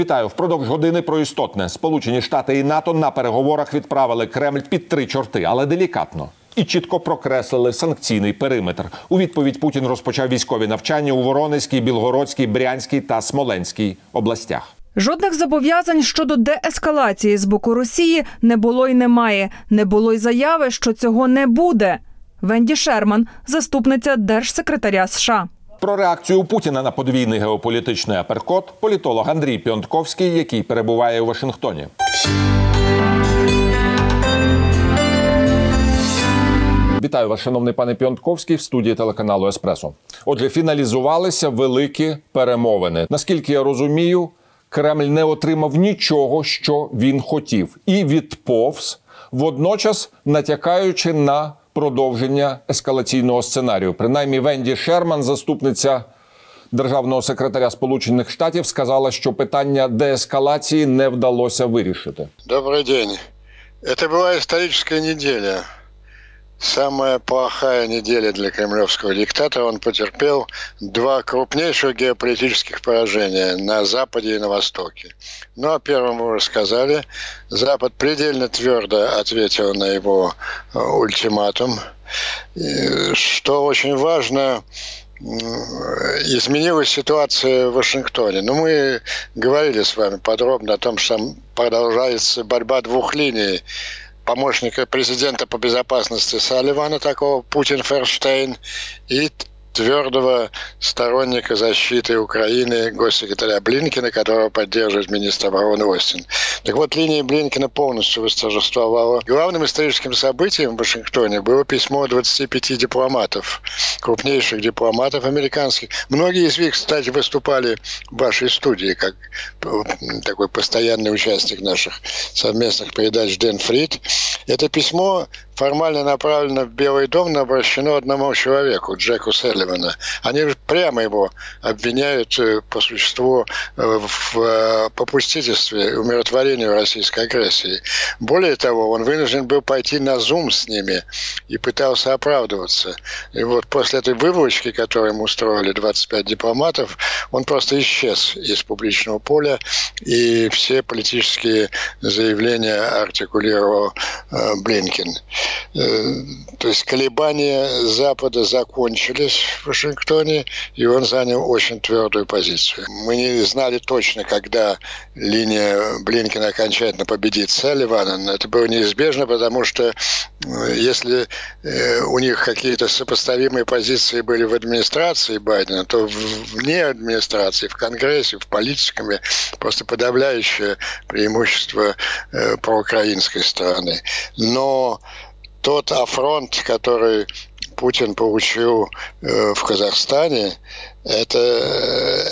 Вітаю впродовж години про істотне. Сполучені Штати і НАТО на переговорах відправили Кремль під три чорти, але делікатно. І чітко прокреслили санкційний периметр. У відповідь Путін розпочав військові навчання у Воронезькій, Білгородській, Брянській та Смоленській областях. Жодних зобов'язань щодо деескалації з боку Росії не було й немає. Не було й заяви, що цього не буде. Венді Шерман, заступниця держсекретаря США. Про реакцію Путіна на подвійний геополітичний аперкот політолог Андрій Піонтковський, який перебуває у Вашингтоні. Вітаю вас, шановний пане Піонтковський, в студії телеканалу Еспресо. Отже, фіналізувалися великі перемовини. Наскільки я розумію, Кремль не отримав нічого, що він хотів, і відповз, водночас натякаючи на продовження ескалаційного сценарію. Принаймні, Венді Шерман, заступниця державного секретаря Сполучених Штатів, сказала, що питання деескалації не вдалося вирішити. Добрый день. Это была историческая неделя. Самая плохая неделя для кремлевского диктатора. Он потерпел два крупнейших геополитических поражения на Западе и на Востоке. Ну, о первом мы уже сказали. Запад предельно твердо ответил на его э, ультиматум. Что очень важно, изменилась ситуация в Вашингтоне. Ну, мы говорили с вами подробно о том, что там продолжается борьба двух линий помощника президента по безопасности Салливана, такого Путин-Ферштейн, и твердого сторонника защиты Украины госсекретаря Блинкина, которого поддерживает министр обороны Остин. Так вот, линия Блинкина полностью восторжествовала. Главным историческим событием в Вашингтоне было письмо 25 дипломатов, крупнейших дипломатов американских. Многие из них, кстати, выступали в вашей студии, как такой постоянный участник наших совместных передач Дэн Фрид. Это письмо формально направлено в Белый дом, но обращено одному человеку, Джеку Селливана. Они прямо его обвиняют э, по существу э, в э, попустительстве умиротворению российской агрессии. Более того, он вынужден был пойти на зум с ними и пытался оправдываться. И вот после этой выволочки, которую ему устроили 25 дипломатов, он просто исчез из публичного поля, и все политические заявления артикулировал Блинкин. Э, то есть колебания Запада закончились в Вашингтоне, и он занял очень твердую позицию. Мы не знали точно, когда линия Блинкина окончательно победит Салливана, это было неизбежно, потому что э, если э, у них какие-то сопоставимые позиции были в администрации Байдена, то вне администрации, в Конгрессе, в политическом просто подавляющее преимущество проукраинской стороны. Но тот афронт, который Путин получил э, в Казахстане, это,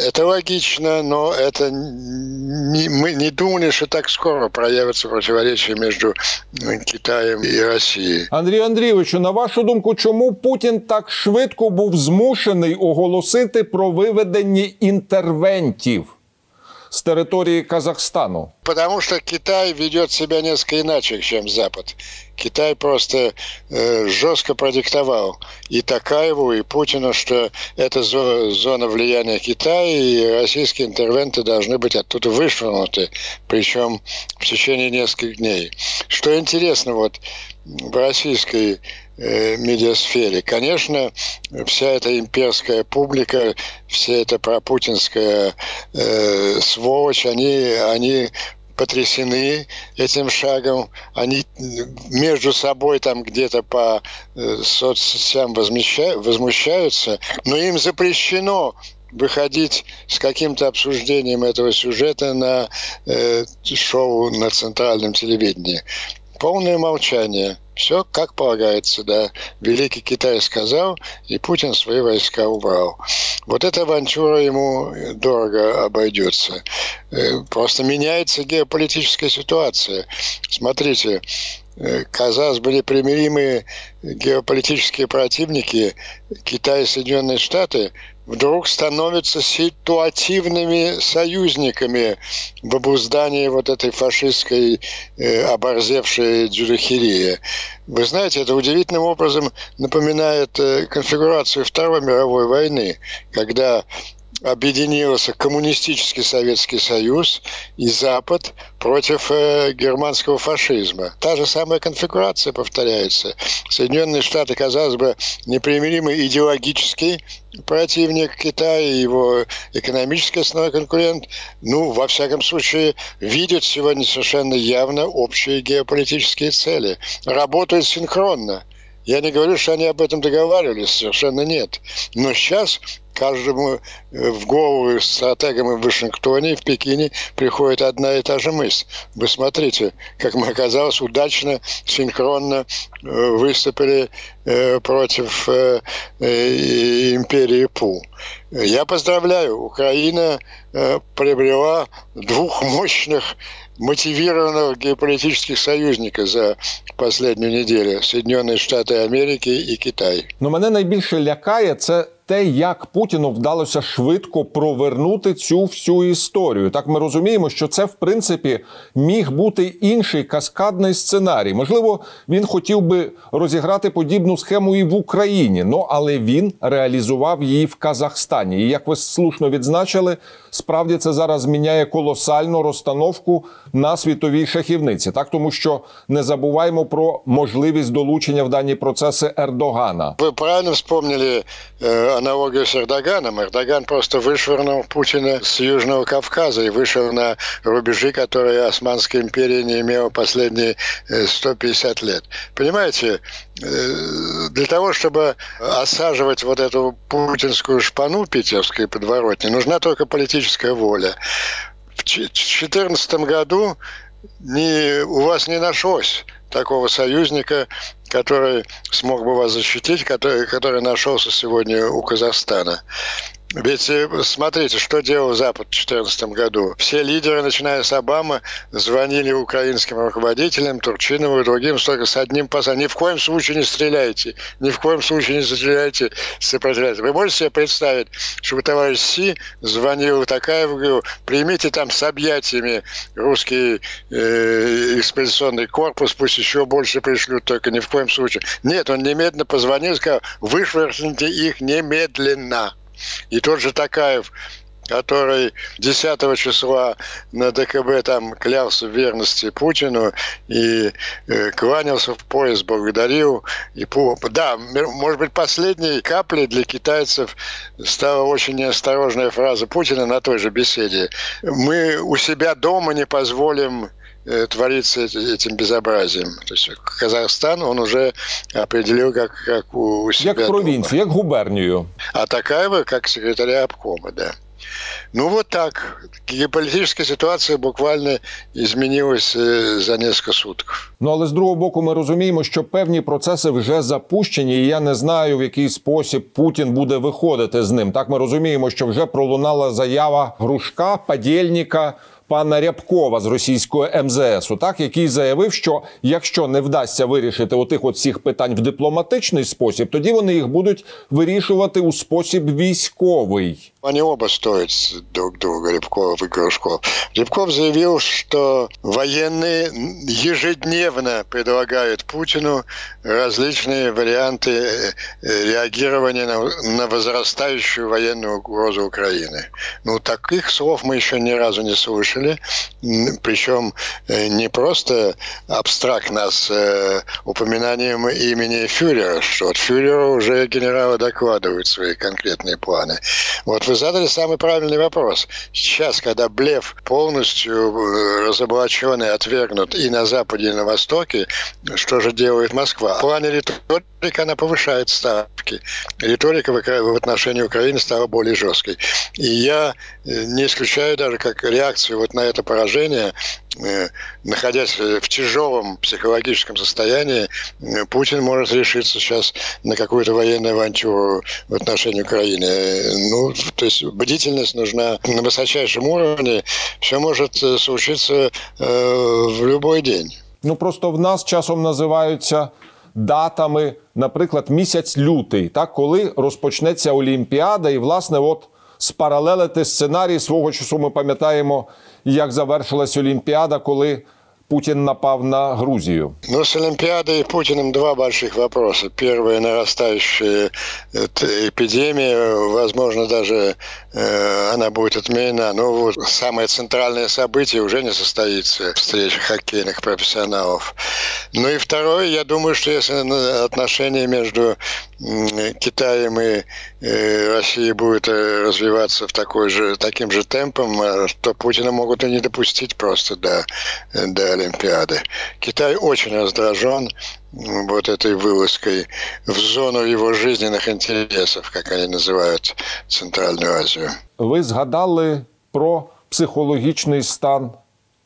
это логично, но это не, мы не думали, что так скоро проявится противоречие между Китаєм і Росією. Андрій Андрійовичу, на вашу думку, чому Путін так швидко був змушений оголосити про виведення інтервентів? С территории Казахстану? Потому что Китай ведет себя несколько иначе, чем Запад. Китай просто э, жестко продиктовал и Такаеву, и Путину, что это зона влияния Китая, и российские интервенты должны быть оттуда вышвырнуты, причем в течение нескольких дней. Что интересно, вот в российской медиасфере. Конечно, вся эта имперская публика, вся эта пропутинская э, сволочь, они, они потрясены этим шагом. Они между собой там где-то по э, соцсетям возмущаются, но им запрещено выходить с каким-то обсуждением этого сюжета на э, шоу на центральном телевидении полное молчание. Все как полагается, да. Великий Китай сказал, и Путин свои войска убрал. Вот эта авантюра ему дорого обойдется. Э, просто меняется геополитическая ситуация. Смотрите, казалось бы, непримиримые геополитические противники Китай и Соединенные Штаты вдруг становятся ситуативными союзниками в обуздании вот этой фашистской э, оборзевшей дзюдохерии. Вы знаете, это удивительным образом напоминает э, конфигурацию Второй мировой войны, когда объединился коммунистический Советский Союз и Запад против э, германского фашизма. Та же самая конфигурация повторяется. Соединенные Штаты, казалось бы, непримиримый идеологический противник Китая, его экономический основной конкурент, ну, во всяком случае, видят сегодня совершенно явно общие геополитические цели. Работают синхронно. Я не говорю, что они об этом договаривались, совершенно нет. Но сейчас каждому э, в голову стратегам и в Вашингтоне, и в Пекине приходит одна и та же мысль. Вы смотрите, как мы оказалось, удачно, синхронно э, выступили э, против империи Пу. Я поздравляю, Украина приобрела двух мощных мотивированных геополитических союзников за последнюю неделю Соединенные Штати Америки і Китай. Ну мене найбільше лякає це те, як Путіну вдалося швидко провернути цю всю історію. Так ми розуміємо, що це в принципі міг бути інший каскадний сценарій. Можливо, він хотів би розіграти подібну схему і в Україні. Ну але він реалізував її в Казахстані. І як ви слушно відзначили, справді це зараз зміняє колосальну розстановку на світовій шахівниці. Так тому що не забуваємо про можливість долучення в дані процеси Ердогана. Вы правильно вспомнили э, аналогию с Эрдоганом. Эрдоган просто вышвырнул Путина с Южного Кавказа и вышел на рубежи, которые Османская империя не имела последние э, 150 лет. Понимаете, э, для того, чтобы осаживать вот эту путинскую шпану питерской подворотни, нужна только политическая воля. В 2014 году не, у вас не нашлось такого союзника, который смог бы вас защитить, который, который нашелся сегодня у Казахстана. Ведь э, смотрите, что делал Запад в 2014 году. Все лидеры, начиная с Обамы, звонили украинским руководителям, Турчинову и другим, только с одним посылом. Ни в коем случае не стреляйте, ни в коем случае не стреляйте, сопротивляйтесь. Вы можете себе представить, чтобы товарищ Си звонил Такаеву, говорил, примите там с объятиями русский э, экспедиционный корпус, пусть еще больше пришлют, только ни в коем случае. Нет, он немедленно позвонил и сказал, вышвырните их немедленно. И тот же Такаев, который 10 числа на ДКБ там клялся в верности Путину и э, кланялся в пояс, благодарил. И, да, может быть, последней каплей для китайцев стала очень неосторожная фраза Путина на той же беседе. Мы у себя дома не позволим творится этим безобразием. То есть Казахстан он уже определил как, как у себя. Як провінцію, як губернію. А Такаева как секретаря обкома, да. Ну вот так. Геополитическая ситуация буквально изменилась э, за несколько суток. Ну але з другого боку, ми розуміємо, що певні процеси вже запущені, і я не знаю, в який спосіб Путін буде виходити з ним. Так ми розуміємо, що вже пролунала заява Грушка, Падєльніка, пана Рябкова з російського МЗСу, так який заявив, що якщо не вдасться вирішити отих от всіх питань в дипломатичний спосіб, тоді вони їх будуть вирішувати у спосіб військовий. Они оба стоят друг друга, Рябков и Грушков. Рябков заявил, что военные ежедневно предлагают Путину различные варианты реагирования на, на возрастающую военную угрозу Украины. Ну, таких слов мы еще ни разу не слышали. Причем не просто абстрактно с упоминанием имени фюрера, что от фюрера уже генералы докладывают свои конкретные планы. Вот вы задали самый правильный вопрос. Сейчас, когда блеф полностью разоблачен и отвергнут и на Западе, и на Востоке, что же делает Москва? В плане риторики она повышает ставки. Риторика в отношении Украины стала более жесткой. И я не исключаю даже как реакцию вот на это поражение, находясь в тяжелом психологическом состоянии, Путин может решиться сейчас на какую-то военную авантюру в отношении Украины. Ну, то есть бдительность нужна на высочайшем уровне. Все может случиться в любой день. Ну просто в нас часом називаються датами, наприклад, місяць лютий, так коли розпочнеться Олімпіада, і власне, от спаралелити сценарій свого часу. Ми пам'ятаємо, як завершилась Олімпіада, коли Путін напав на Грузію. Ну, с Олимпиадой и Путиным два больших вопроса. Первое, нарастающая э, т- эпидемия, возможно, даже э, она будет отменена. Но вот самое центральное событие уже не состоится, встреча хоккейных профессионалов. Ну и второе, я думаю, что если отношения между Китаем и э, Россией будут э, развиваться в такой же, таким же темпом, э, то Путина могут и не допустить просто до, э, до Олимпиады. Китай очень раздражен вот этой вылазкой в зону его жизненных интересов, как они называют Центральную Азию. Ви згадали про психологічний стан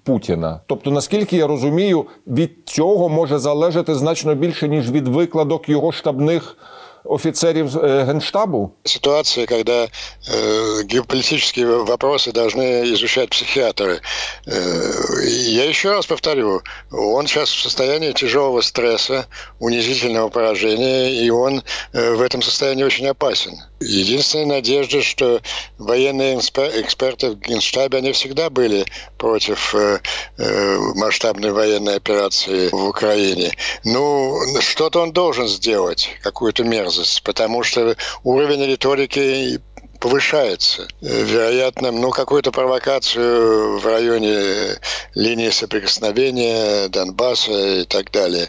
Путіна. Тобто, наскільки я розумію, від цього може залежати значно більше, ніж від викладок його штабних офіцерів е, генштабу. ситуация, когда э, геополитические вопросы должны изучать психиатры. Э, я еще раз повторю, он сейчас в состоянии тяжелого стресса, унизительного поражения, и он э, в этом состоянии очень опасен. Единственная надежда, что военные эксперты в Генштабе, они всегда были против э, э, масштабной военной операции в Украине. Ну, что-то он должен сделать, какую-то мерзость, потому что уровень риторики повышается. Э, Вероятно, ну, какую-то провокацию в районе линии соприкосновения Донбасса и так далее.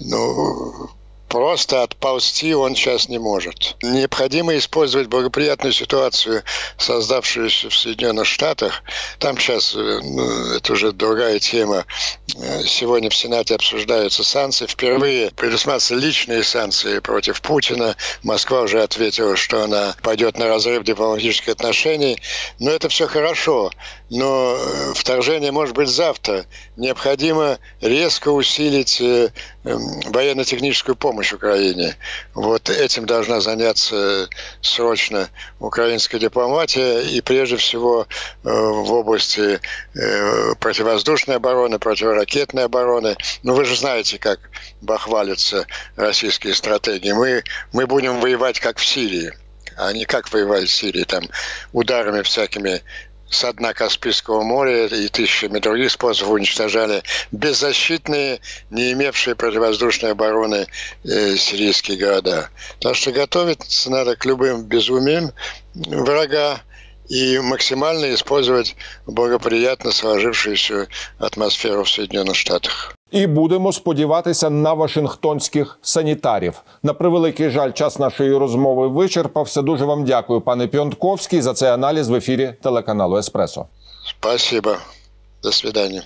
Ну, просто отползти он сейчас не может. Необходимо использовать благоприятную ситуацию, создавшуюся в Соединенных Штатах. Там сейчас, э, ну, это уже другая тема, Э, Сегодня в Сенате обсуждаются санкции. Впервые предусматриваются личные санкции против Путина. Москва уже ответила, что она пойдет на разрыв дипломатических отношений. Но это все хорошо. Но э, вторжение может быть завтра. Необходимо резко усилить эм, военно-техническую помощь Украине. Вот этим должна заняться срочно украинская дипломатия и прежде всего э, в области э, противовоздушной обороны, противоракетной обороны. Ну, вы же знаете, как бахвалятся российские стратегии. Мы, мы будем воевать как в Сирии, а не как воевали в Сирии, там, ударами всякими с дна Каспийского моря и тысячами других способов уничтожали беззащитные, не имевшие противовоздушной обороны э, сирийские города. Так что готовиться надо к любым безумиям врага и максимально использовать благоприятно сложившуюся атмосферу в Соединенных Штатах. І будемо сподіватися на вашингтонських санітарів. На превеликий жаль, час нашої розмови вичерпався. Дуже вам дякую, пане Піонтковський, за цей аналіз в ефірі телеканалу Еспресо. Спасибо. До свидания.